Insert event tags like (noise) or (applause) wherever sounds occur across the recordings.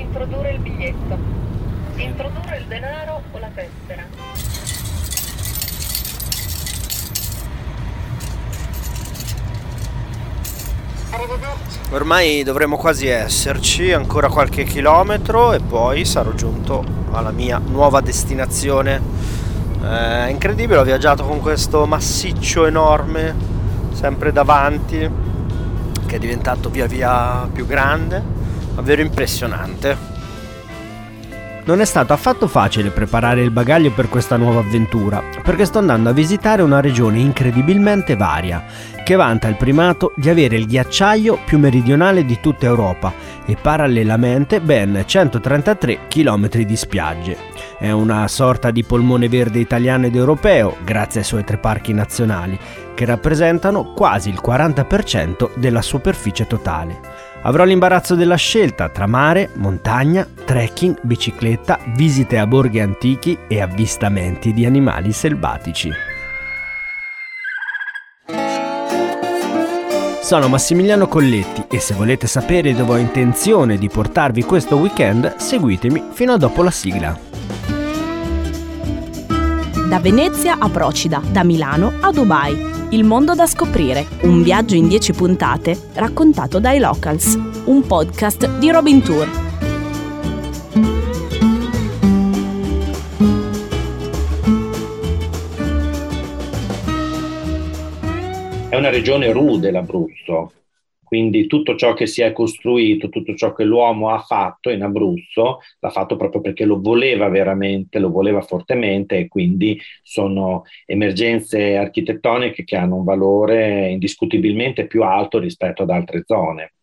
Introdurre il biglietto. Introdurre il denaro o la tessera. Ormai dovremmo quasi esserci, ancora qualche chilometro e poi sarò giunto alla mia nuova destinazione. Eh, è incredibile, ho viaggiato con questo massiccio enorme, sempre davanti, che è diventato via via più grande, davvero impressionante. Non è stato affatto facile preparare il bagaglio per questa nuova avventura, perché sto andando a visitare una regione incredibilmente varia, che vanta il primato di avere il ghiacciaio più meridionale di tutta Europa e parallelamente ben 133 km di spiagge. È una sorta di polmone verde italiano ed europeo, grazie ai suoi tre parchi nazionali, che rappresentano quasi il 40% della superficie totale. Avrò l'imbarazzo della scelta tra mare, montagna, trekking, bicicletta, visite a borghi antichi e avvistamenti di animali selvatici. Sono Massimiliano Colletti e se volete sapere dove ho intenzione di portarvi questo weekend, seguitemi fino a dopo la sigla. Da Venezia a Procida, da Milano a Dubai. Il mondo da scoprire, un viaggio in 10 puntate raccontato dai Locals, un podcast di Robin Tour. È una regione rude l'Abruzzo, quindi tutto ciò che si è costruito, tutto ciò che l'uomo ha fatto in Abruzzo, l'ha fatto proprio perché lo voleva veramente, lo voleva fortemente e quindi sono emergenze architettoniche che hanno un valore indiscutibilmente più alto rispetto ad altre zone.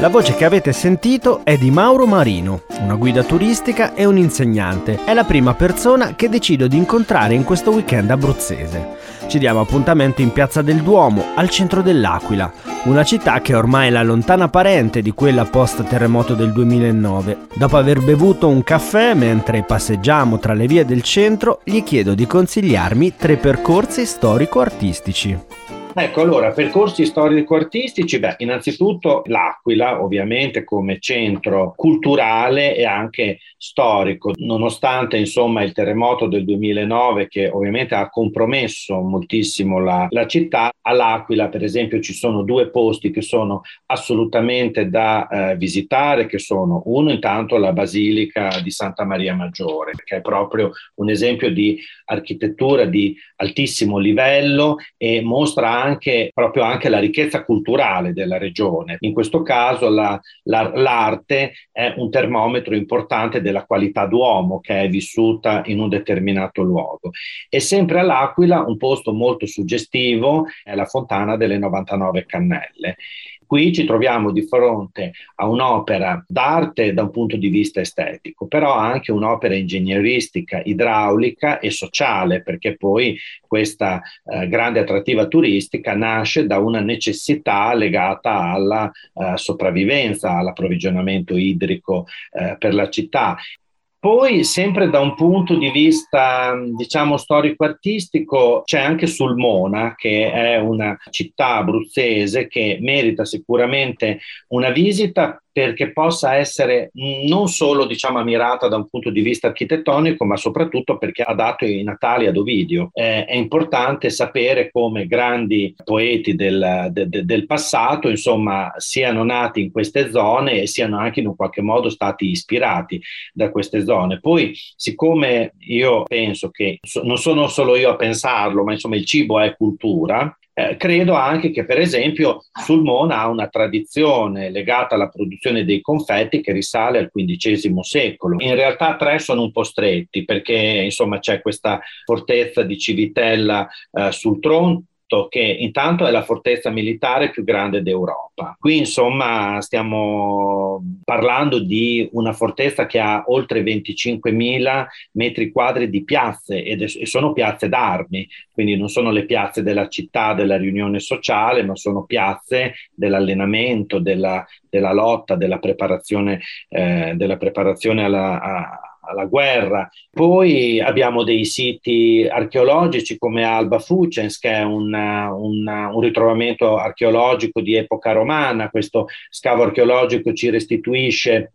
La voce che avete sentito è di Mauro Marino, una guida turistica e un insegnante. È la prima persona che decido di incontrare in questo weekend abruzzese. Ci diamo appuntamento in Piazza del Duomo, al centro dell'Aquila, una città che ormai è la lontana parente di quella post terremoto del 2009. Dopo aver bevuto un caffè mentre passeggiamo tra le vie del centro, gli chiedo di consigliarmi tre percorsi storico-artistici. Ecco, allora, percorsi storico-artistici, beh, innanzitutto l'Aquila, ovviamente come centro culturale e anche storico, nonostante insomma il terremoto del 2009 che ovviamente ha compromesso moltissimo la, la città, all'Aquila per esempio ci sono due posti che sono assolutamente da eh, visitare, che sono uno intanto la Basilica di Santa Maria Maggiore, che è proprio un esempio di architettura di altissimo livello e mostra anche, proprio anche la ricchezza culturale della regione. In questo caso la, la, l'arte è un termometro importante della qualità d'uomo che è vissuta in un determinato luogo. E sempre all'Aquila un posto molto suggestivo è la Fontana delle 99 Cannelle. Qui ci troviamo di fronte a un'opera d'arte da un punto di vista estetico, però anche un'opera ingegneristica, idraulica e sociale, perché poi questa eh, grande attrattiva turistica nasce da una necessità legata alla eh, sopravvivenza, all'approvvigionamento idrico eh, per la città poi, sempre da un punto di vista, diciamo, storico-artistico, c'è anche Sulmona, che è una città abruzzese che merita sicuramente una visita perché possa essere non solo diciamo, ammirata da un punto di vista architettonico, ma soprattutto perché ha dato i natali ad Ovidio. Eh, è importante sapere come grandi poeti del, de, de, del, passato insomma, siano nati in queste zone e siano anche in un qualche modo stati ispirati da queste zone. Poi, siccome io penso che non sono solo io a pensarlo, ma insomma il cibo è cultura, eh, credo anche che, per esempio, Sulmona ha una tradizione legata alla produzione dei confetti che risale al XV secolo. In realtà tre sono un po' stretti perché insomma c'è questa fortezza di Civitella eh, sul Tronto che intanto è la fortezza militare più grande d'Europa. Qui insomma stiamo parlando di una fortezza che ha oltre 25.000 metri quadri di piazze e sono piazze d'armi, quindi non sono le piazze della città, della riunione sociale, ma sono piazze dell'allenamento, della, della lotta, della preparazione, eh, della preparazione alla, a, alla guerra. Poi abbiamo dei siti archeologici come Alba Fucens, che è un, un, un ritrovamento archeologico di epoca romana. Questo scavo archeologico ci restituisce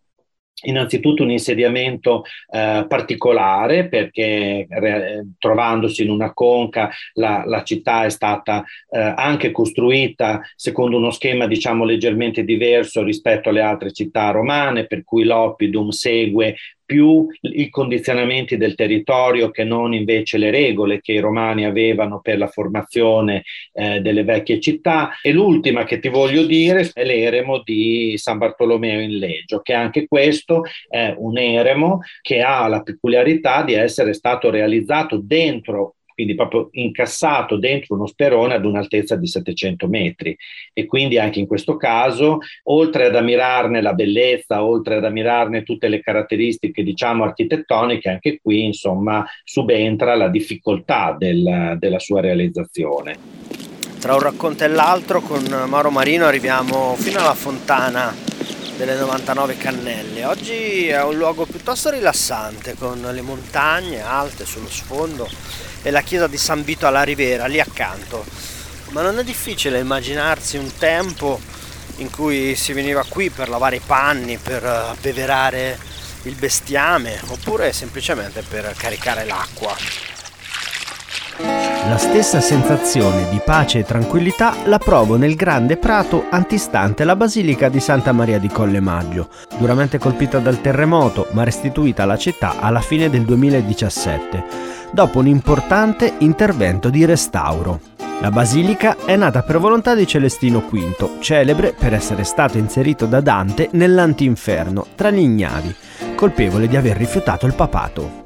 innanzitutto un insediamento eh, particolare perché re, trovandosi in una conca la, la città è stata eh, anche costruita secondo uno schema diciamo leggermente diverso rispetto alle altre città romane per cui l'oppidum segue più i condizionamenti del territorio che non invece le regole che i romani avevano per la formazione eh, delle vecchie città. E l'ultima che ti voglio dire è l'eremo di San Bartolomeo in Leggio, che anche questo è un eremo che ha la peculiarità di essere stato realizzato dentro quindi proprio incassato dentro uno sperone ad un'altezza di 700 metri. E quindi anche in questo caso oltre ad ammirarne la bellezza oltre ad ammirarne tutte le caratteristiche diciamo architettoniche anche qui insomma subentra la difficoltà del, della sua realizzazione. Tra un racconto e l'altro con Mauro Marino arriviamo fino alla fontana delle 99 cannelle. Oggi è un luogo piuttosto rilassante con le montagne alte sullo sfondo e la chiesa di San Vito alla Rivera, lì accanto. Ma non è difficile immaginarsi un tempo in cui si veniva qui per lavare i panni, per abbeverare il bestiame, oppure semplicemente per caricare l'acqua. La stessa sensazione di pace e tranquillità la provo nel grande prato antistante la Basilica di Santa Maria di Colle Maggio, duramente colpita dal terremoto ma restituita alla città alla fine del 2017 dopo un importante intervento di restauro. La basilica è nata per volontà di Celestino V, celebre per essere stato inserito da Dante nell'antinferno tra gli ignavi, colpevole di aver rifiutato il papato.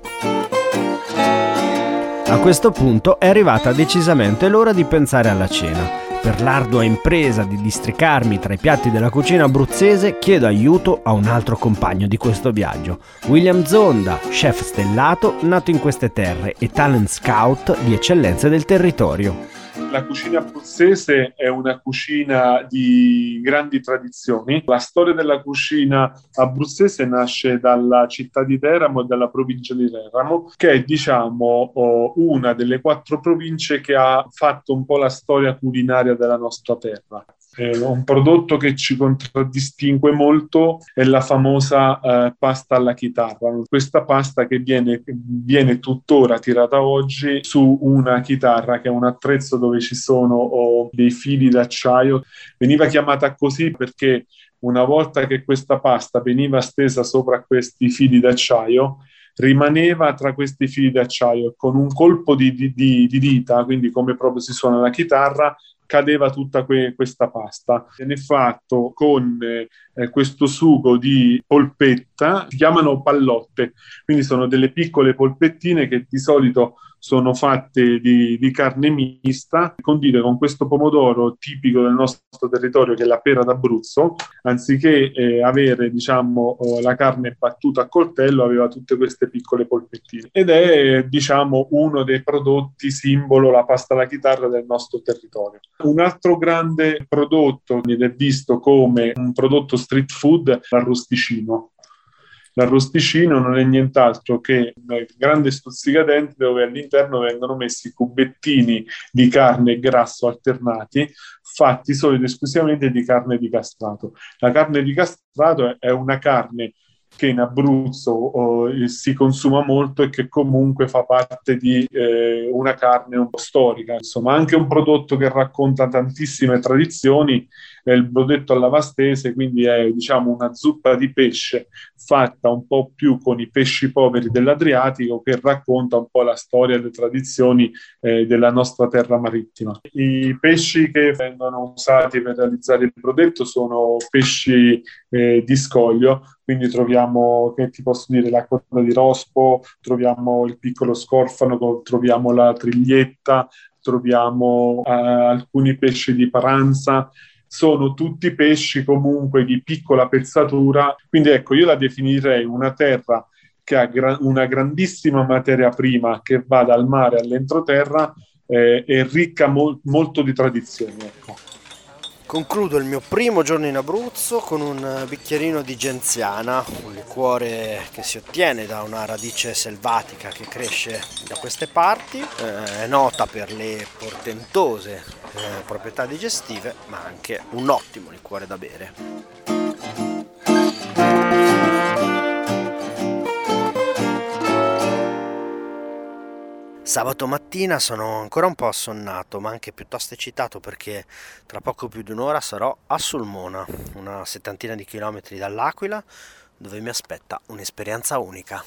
A questo punto è arrivata decisamente l'ora di pensare alla cena per l'ardua impresa di districarmi tra i piatti della cucina abruzzese, chiedo aiuto a un altro compagno di questo viaggio, William Zonda, chef stellato nato in queste terre e talent scout di eccellenze del territorio. La cucina abruzzese è una cucina di grandi tradizioni. La storia della cucina abruzzese nasce dalla città di Teramo e dalla provincia di Teramo, che è, diciamo, una delle quattro province che ha fatto un po' la storia culinaria della nostra terra. Eh, un prodotto che ci contraddistingue molto è la famosa eh, pasta alla chitarra. Questa pasta che viene, viene, tuttora tirata oggi su una chitarra che è un attrezzo dove ci sono oh, dei fili d'acciaio. Veniva chiamata così perché una volta che questa pasta veniva stesa sopra questi fili d'acciaio, rimaneva tra questi fili d'acciaio con un colpo di, di, di, di dita, quindi come proprio si suona la chitarra, cadeva tutta que- questa pasta. Viene fatto con eh, questo sugo di polpetta, si chiamano pallotte, quindi sono delle piccole polpettine che di solito sono fatte di, di, carne mista, condite con questo pomodoro tipico del nostro territorio che è la pera d'Abruzzo, anziché eh, avere diciamo oh, la carne battuta a coltello aveva tutte queste piccole polpettine. Ed è diciamo uno dei prodotti simbolo la pasta alla chitarra del nostro territorio. Un altro grande prodotto ed è visto come un prodotto street food l'arrosticino L'arrosticino non è nient'altro che un grande stuzzicadente dove all'interno vengono messi cubettini di carne e grasso alternati, fatti solo ed esclusivamente di carne di castrato. La carne di castrato è una carne che in Abruzzo oh, si consuma molto e che comunque fa parte di eh, una carne un po' storica. Insomma, anche un prodotto che racconta tantissime tradizioni è il brodetto alla vastese, quindi è diciamo una zuppa di pesce fatta un po' più con i pesci poveri dell'Adriatico che racconta un po' la storia e le tradizioni eh, della nostra terra marittima. I pesci che vengono usati per realizzare il brodetto sono pesci eh, di scoglio, quindi troviamo, che ti posso dire, la coda di rospo, troviamo il piccolo scorfano, troviamo la triglietta, troviamo eh, alcuni pesci di paranza sono tutti pesci comunque di piccola pezzatura, quindi ecco io la definirei una terra che ha gra- una grandissima materia prima che va dal mare all'entroterra eh, e ricca mo- molto di tradizioni. Ecco. Concludo il mio primo giorno in Abruzzo con un bicchierino di genziana, un liquore che si ottiene da una radice selvatica che cresce da queste parti, eh, è nota per le portentose eh, proprietà digestive, ma anche un ottimo liquore da bere. Sabato mattina sono ancora un po' assonnato, ma anche piuttosto eccitato perché tra poco più di un'ora sarò a Sulmona, una settantina di chilometri dall'Aquila, dove mi aspetta un'esperienza unica.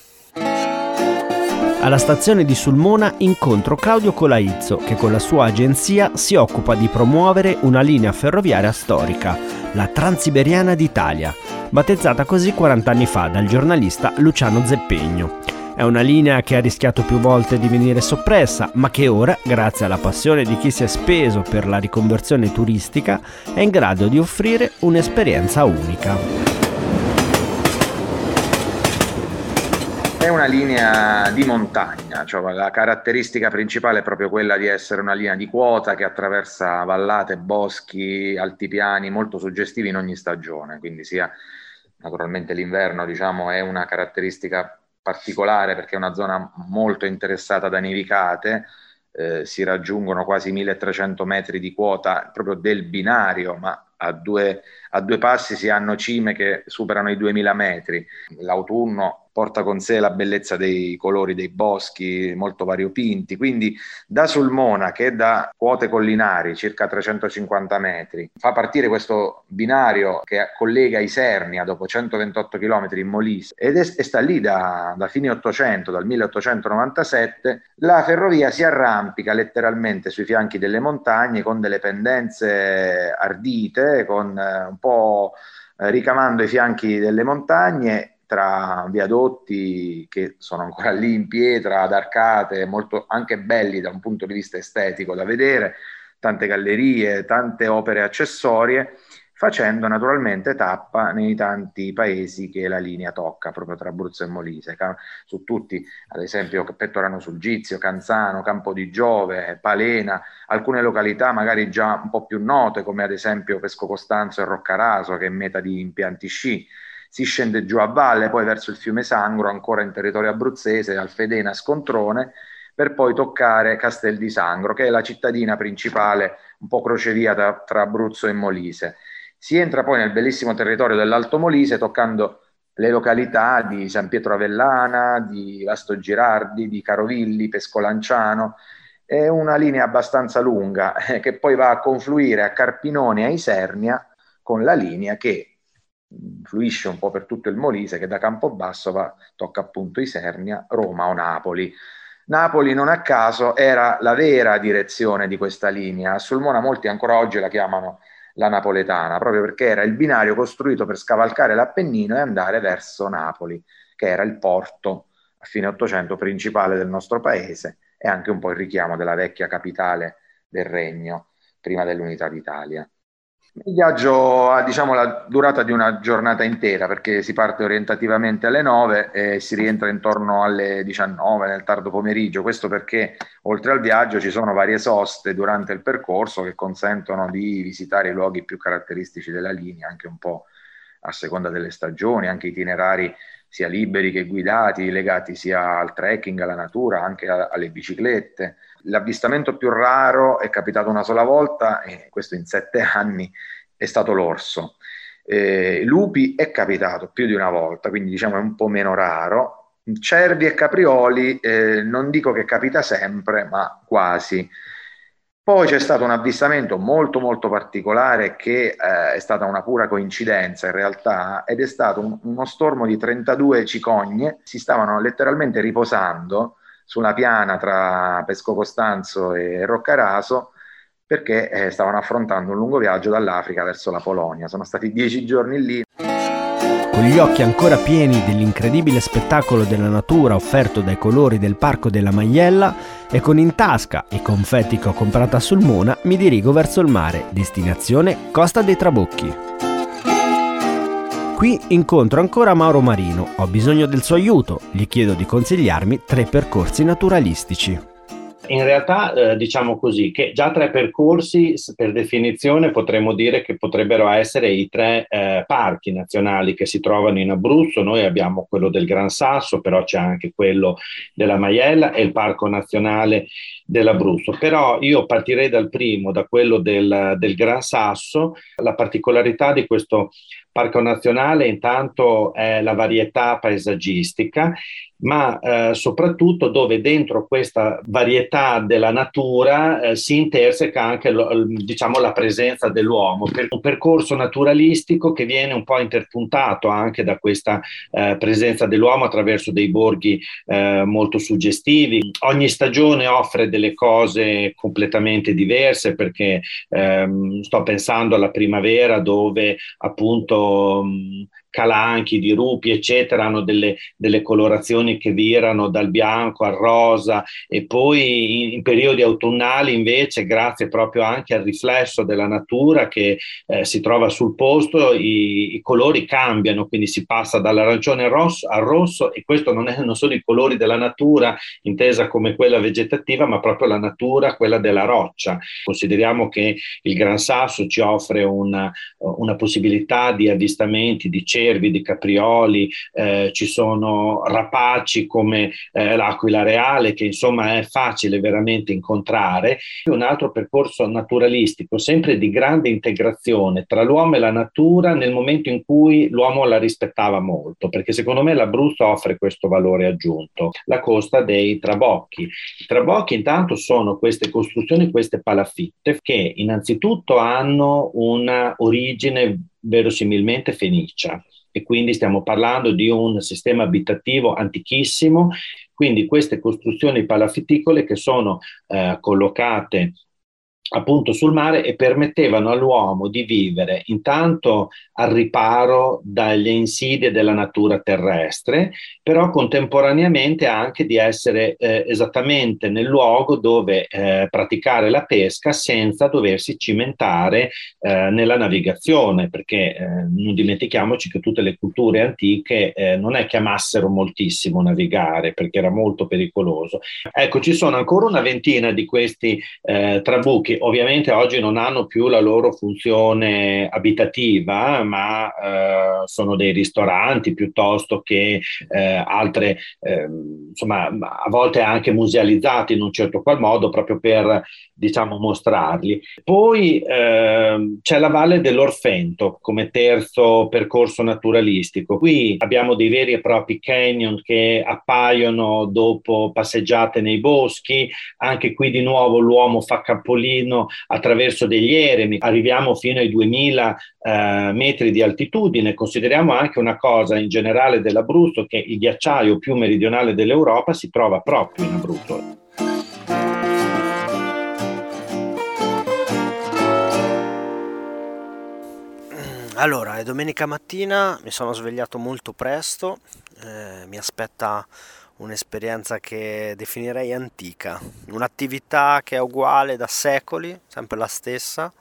Alla stazione di Sulmona incontro Claudio Colaizzo che con la sua agenzia si occupa di promuovere una linea ferroviaria storica, la Transiberiana d'Italia, battezzata così 40 anni fa dal giornalista Luciano Zeppegno è una linea che ha rischiato più volte di venire soppressa, ma che ora, grazie alla passione di chi si è speso per la riconversione turistica, è in grado di offrire un'esperienza unica. È una linea di montagna, cioè la caratteristica principale è proprio quella di essere una linea di quota che attraversa vallate, boschi, altipiani molto suggestivi in ogni stagione, quindi sia naturalmente l'inverno diciamo, è una caratteristica particolare perché è una zona molto interessata da nevicate, eh, si raggiungono quasi 1300 metri di quota proprio del binario, ma a due, a due passi si hanno cime che superano i 2000 metri. L'autunno porta con sé la bellezza dei colori dei boschi molto variopinti, quindi da Sulmona che è da quote collinari circa 350 metri fa partire questo binario che collega Isernia dopo 128 km in Molise ed è, e sta lì da, da fine 800, dal 1897, la ferrovia si arrampica letteralmente sui fianchi delle montagne con delle pendenze ardite, con eh, un po' eh, ricamando i fianchi delle montagne tra viadotti che sono ancora lì in pietra, ad arcate, molto anche belli da un punto di vista estetico da vedere, tante gallerie, tante opere accessorie, facendo naturalmente tappa nei tanti paesi che la linea tocca, proprio tra Abruzzo e Molise, su tutti, ad esempio Pettorano sul Gizio, Canzano, Campo di Giove, Palena, alcune località magari già un po' più note come ad esempio Pesco Costanzo e Roccaraso che è meta di impianti sci, si scende giù a valle, poi verso il fiume Sangro, ancora in territorio abruzzese, Alfedena, Scontrone, per poi toccare Castel di Sangro, che è la cittadina principale, un po' crocevia tra, tra Abruzzo e Molise. Si entra poi nel bellissimo territorio dell'Alto Molise, toccando le località di San Pietro Avellana, di Vasto Girardi, di Carovilli, Pescolanciano. È una linea abbastanza lunga eh, che poi va a confluire a Carpinone e a Isernia con la linea che fluisce un po' per tutto il Molise che da Campobasso va, tocca appunto Isernia, Roma o Napoli. Napoli non a caso era la vera direzione di questa linea, a Sulmona molti ancora oggi la chiamano la napoletana, proprio perché era il binario costruito per scavalcare l'Appennino e andare verso Napoli, che era il porto a fine Ottocento principale del nostro paese e anche un po' il richiamo della vecchia capitale del regno prima dell'unità d'Italia. Il viaggio ha diciamo, la durata di una giornata intera perché si parte orientativamente alle 9 e si rientra intorno alle 19 nel tardo pomeriggio. Questo perché oltre al viaggio ci sono varie soste durante il percorso che consentono di visitare i luoghi più caratteristici della linea, anche un po' a seconda delle stagioni, anche itinerari sia liberi che guidati, legati sia al trekking, alla natura, anche alle biciclette L'avvistamento più raro è capitato una sola volta, e questo in sette (laughs) anni, è stato l'orso. Eh, lupi è capitato più di una volta, quindi diciamo è un po' meno raro. Cervi e caprioli eh, non dico che capita sempre, ma quasi. Poi c'è stato un avvistamento molto molto particolare che eh, è stata una pura coincidenza in realtà ed è stato un, uno stormo di 32 cicogne, si stavano letteralmente riposando su una piana tra Pesco Costanzo e Roccaraso perché eh, stavano affrontando un lungo viaggio dall'Africa verso la Polonia. Sono stati dieci giorni lì. Con gli occhi ancora pieni dell'incredibile spettacolo della natura offerto dai colori del Parco della Maiella e con in tasca i confetti che ho comprato a Sulmona, mi dirigo verso il mare, destinazione Costa dei Trabocchi. Qui incontro ancora Mauro Marino, ho bisogno del suo aiuto, gli chiedo di consigliarmi tre percorsi naturalistici. In realtà eh, diciamo così che già tre percorsi per definizione potremmo dire che potrebbero essere i tre eh, parchi nazionali che si trovano in Abruzzo. Noi abbiamo quello del Gran Sasso, però c'è anche quello della Maiella e il Parco Nazionale dell'Abruzzo. Però io partirei dal primo, da quello del, del Gran Sasso. La particolarità di questo Parco Nazionale intanto è la varietà paesaggistica ma eh, soprattutto dove dentro questa varietà della natura eh, si interseca anche lo, diciamo, la presenza dell'uomo, per un percorso naturalistico che viene un po' interpuntato anche da questa eh, presenza dell'uomo attraverso dei borghi eh, molto suggestivi. Ogni stagione offre delle cose completamente diverse perché ehm, sto pensando alla primavera dove appunto um, calanchi, di rupi, eccetera, hanno delle, delle, colorazioni che virano dal bianco al rosa e poi in, in, periodi autunnali invece, grazie proprio anche al riflesso della natura che eh, si trova sul posto, i, i, colori cambiano, quindi si passa dall'arancione al rosso, al rosso e questo non, è, non sono i colori della natura intesa come quella vegetativa, ma proprio la natura, quella della roccia. Consideriamo che il Gran Sasso ci offre una, una possibilità di avvistamenti di cielo cervi, di caprioli, eh, ci sono rapaci come eh, l'aquila reale che insomma è facile veramente incontrare. Un altro percorso naturalistico, sempre di grande integrazione tra l'uomo e la natura nel momento in cui l'uomo la rispettava molto, perché secondo me l'Abruzzo offre questo valore aggiunto. La costa dei trabocchi. I trabocchi intanto sono queste costruzioni, queste palafitte che innanzitutto hanno una origine verosimilmente fenicia e quindi stiamo parlando di un sistema abitativo antichissimo, quindi queste costruzioni palafitticole che sono eh, collocate appunto sul mare e permettevano all'uomo di vivere intanto al riparo dalle insidie della natura terrestre, però contemporaneamente anche di essere eh, esattamente nel luogo dove eh, praticare la pesca senza doversi cimentare eh, nella navigazione, perché eh, non dimentichiamoci che tutte le culture antiche eh, non è che amassero moltissimo navigare perché era molto pericoloso. Ecco, ci sono ancora una ventina di questi eh, trabuchi ovviamente oggi non hanno più la loro funzione abitativa, ma eh, sono dei ristoranti piuttosto che eh, altre, eh, insomma, a volte anche musealizzati in un certo qual modo proprio per diciamo mostrarli. Poi eh, c'è la Valle dell'Orfento come terzo percorso naturalistico. Qui abbiamo dei veri e propri canyon che appaiono dopo passeggiate nei boschi, anche qui di nuovo l'uomo fa capolino attraverso degli eremi, arriviamo fino ai 2000 eh, metri di altitudine. Consideriamo anche una cosa in generale dell'Abruzzo che il ghiacciaio più meridionale dell'Europa si trova proprio in Abruzzo. Allora, è domenica mattina, mi sono svegliato molto presto, eh, mi aspetta un'esperienza che definirei antica, un'attività che è uguale da secoli, sempre la stessa.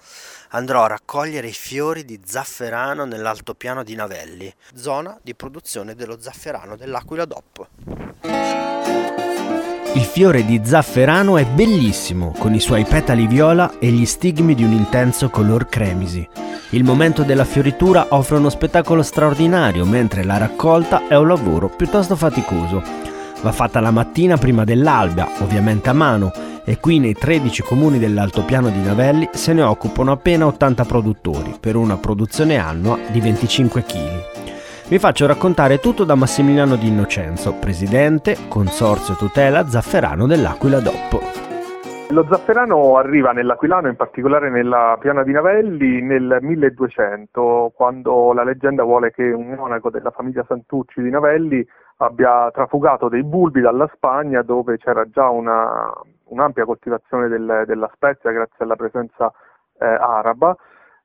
Andrò a raccogliere i fiori di zafferano nell'altopiano di Navelli, zona di produzione dello zafferano dell'Aquila DOP. Il fiore di zafferano è bellissimo, con i suoi petali viola e gli stigmi di un intenso color cremisi. Il momento della fioritura offre uno spettacolo straordinario, mentre la raccolta è un lavoro piuttosto faticoso. Va fatta la mattina prima dell'alba, ovviamente a mano, e qui nei 13 comuni dell'altopiano di Navelli se ne occupano appena 80 produttori, per una produzione annua di 25 kg. Vi faccio raccontare tutto da Massimiliano Di Innocenzo, presidente, consorzio tutela Zafferano dell'Aquila DOP. Lo zafferano arriva nell'Aquilano, in particolare nella piana di Navelli, nel 1200, quando la leggenda vuole che un monaco della famiglia Santucci di Navelli abbia trafugato dei bulbi dalla Spagna, dove c'era già una, un'ampia coltivazione del, della spezia grazie alla presenza eh, araba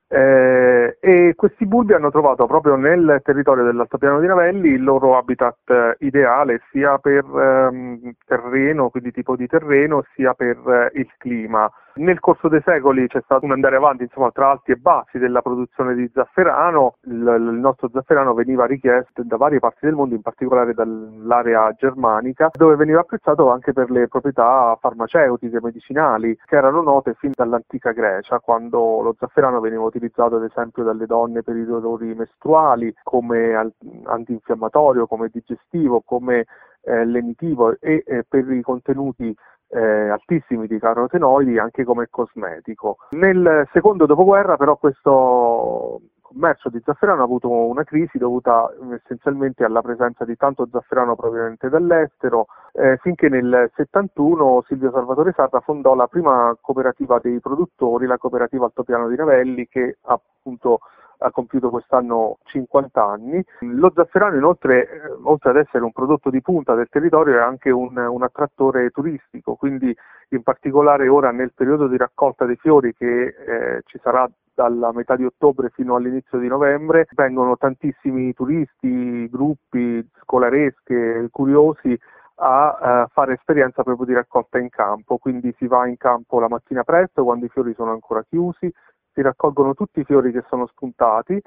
eh, e questi bulbi hanno trovato proprio nel territorio dell'altopiano di Navelli il loro habitat eh, ideale sia per ehm, terreno, quindi tipo di terreno, sia per eh, il clima. Nel corso dei secoli c'è stato un andare avanti insomma, tra alti e bassi della produzione di zafferano, il, il nostro zafferano veniva richiesto da varie parti del mondo, in particolare dall'area germanica, dove veniva apprezzato anche per le proprietà farmaceutiche, medicinali, che erano note fin dall'antica Grecia, quando lo zafferano veniva utilizzato ad esempio dalle donne per i dolori mestruali, come antinfiammatorio, come digestivo, come eh, lenitivo e eh, per i contenuti eh, altissimi di carotenoidi anche come cosmetico. Nel secondo dopoguerra però questo commercio di zafferano ha avuto una crisi dovuta essenzialmente alla presenza di tanto zafferano proveniente dall'estero, eh, finché nel 71 Silvio Salvatore Sarda fondò la prima cooperativa dei produttori, la cooperativa Altopiano di Navelli, che appunto ha compiuto quest'anno 50 anni. Lo zafferano inoltre, eh, oltre ad essere un prodotto di punta del territorio, è anche un, un, attrattore turistico, quindi in particolare ora nel periodo di raccolta dei fiori che eh, ci sarà dalla metà di ottobre fino all'inizio di novembre, vengono tantissimi turisti, gruppi scolaresche, curiosi a uh, fare esperienza proprio di raccolta in campo, quindi si va in campo la mattina presto quando i fiori sono ancora chiusi, si raccolgono tutti i fiori che sono spuntati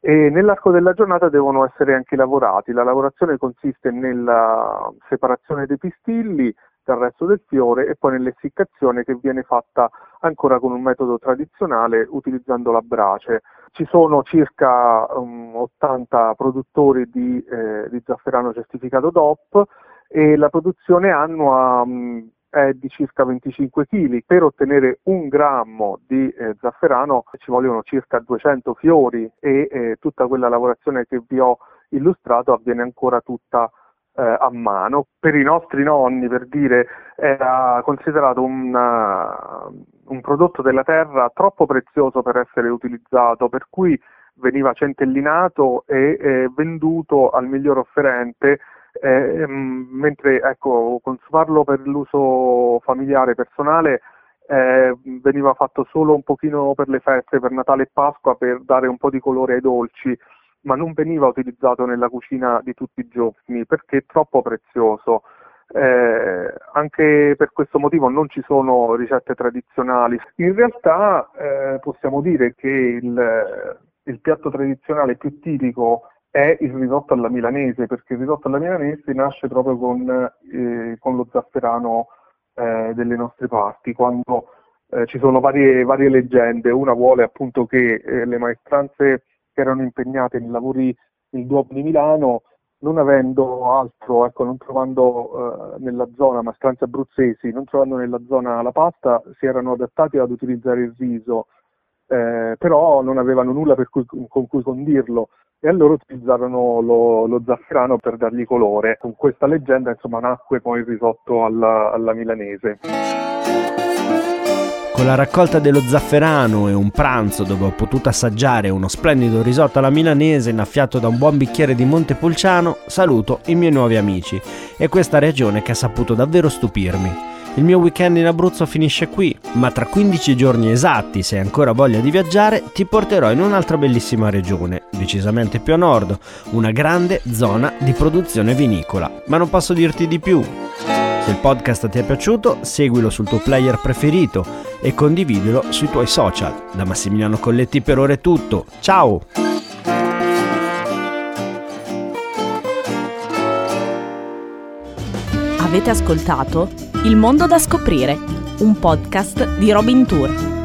e nell'arco della giornata devono essere anche lavorati. La lavorazione consiste nella separazione dei pistilli dal resto del fiore e poi nell'essiccazione che viene fatta ancora con un metodo tradizionale utilizzando la brace. Ci sono circa um, 80 produttori di, eh, di, zafferano certificato DOP e la produzione annua um, è di circa 25 kg. Per ottenere un grammo di eh, zafferano ci vogliono circa 200 fiori e eh, tutta quella lavorazione che vi ho illustrato avviene ancora tutta eh, a mano. Per i nostri nonni, per dire, era considerato una, un prodotto della terra troppo prezioso per essere utilizzato, per cui veniva centellinato e eh, venduto al miglior offerente eh, mentre ecco, consumarlo per l'uso familiare personale eh, veniva fatto solo un pochino per le feste, per Natale e Pasqua, per dare un po' di colore ai dolci, ma non veniva utilizzato nella cucina di tutti i giorni perché è troppo prezioso. Eh, anche per questo motivo non ci sono ricette tradizionali. In realtà eh, possiamo dire che il, il piatto tradizionale più tipico è il risotto alla milanese, perché il risotto alla milanese nasce proprio con, eh, con lo zafferano eh, delle nostre parti, quando eh, ci sono varie, varie, leggende, una vuole appunto che eh, le maestranze che erano impegnate nei lavori nel Duomo di Milano, non avendo altro, ecco, non trovando eh, nella zona maestranze abruzzesi, non trovando nella zona la pasta, si erano adattati ad utilizzare il riso, eh, però non avevano nulla cui, con cui condirlo e allora utilizzarono lo, lo, zafferano per dargli colore. Con questa leggenda insomma nacque poi il risotto alla, alla milanese. Con la raccolta dello zafferano e un pranzo dove ho potuto assaggiare uno splendido risotto alla milanese innaffiato da un buon bicchiere di Montepulciano, saluto i miei nuovi amici e questa regione che ha saputo davvero stupirmi. Il mio weekend in Abruzzo finisce qui, ma tra 15 giorni esatti, se hai ancora voglia di viaggiare, ti porterò in un'altra bellissima regione, decisamente più a nord, una grande zona di produzione vinicola. Ma non posso dirti di più. Se il podcast ti è piaciuto, seguilo sul tuo player preferito e condividilo sui tuoi social. Da Massimiliano Colletti per ora è tutto. Ciao! Avete ascoltato Il mondo da scoprire, un podcast di Robin Tour.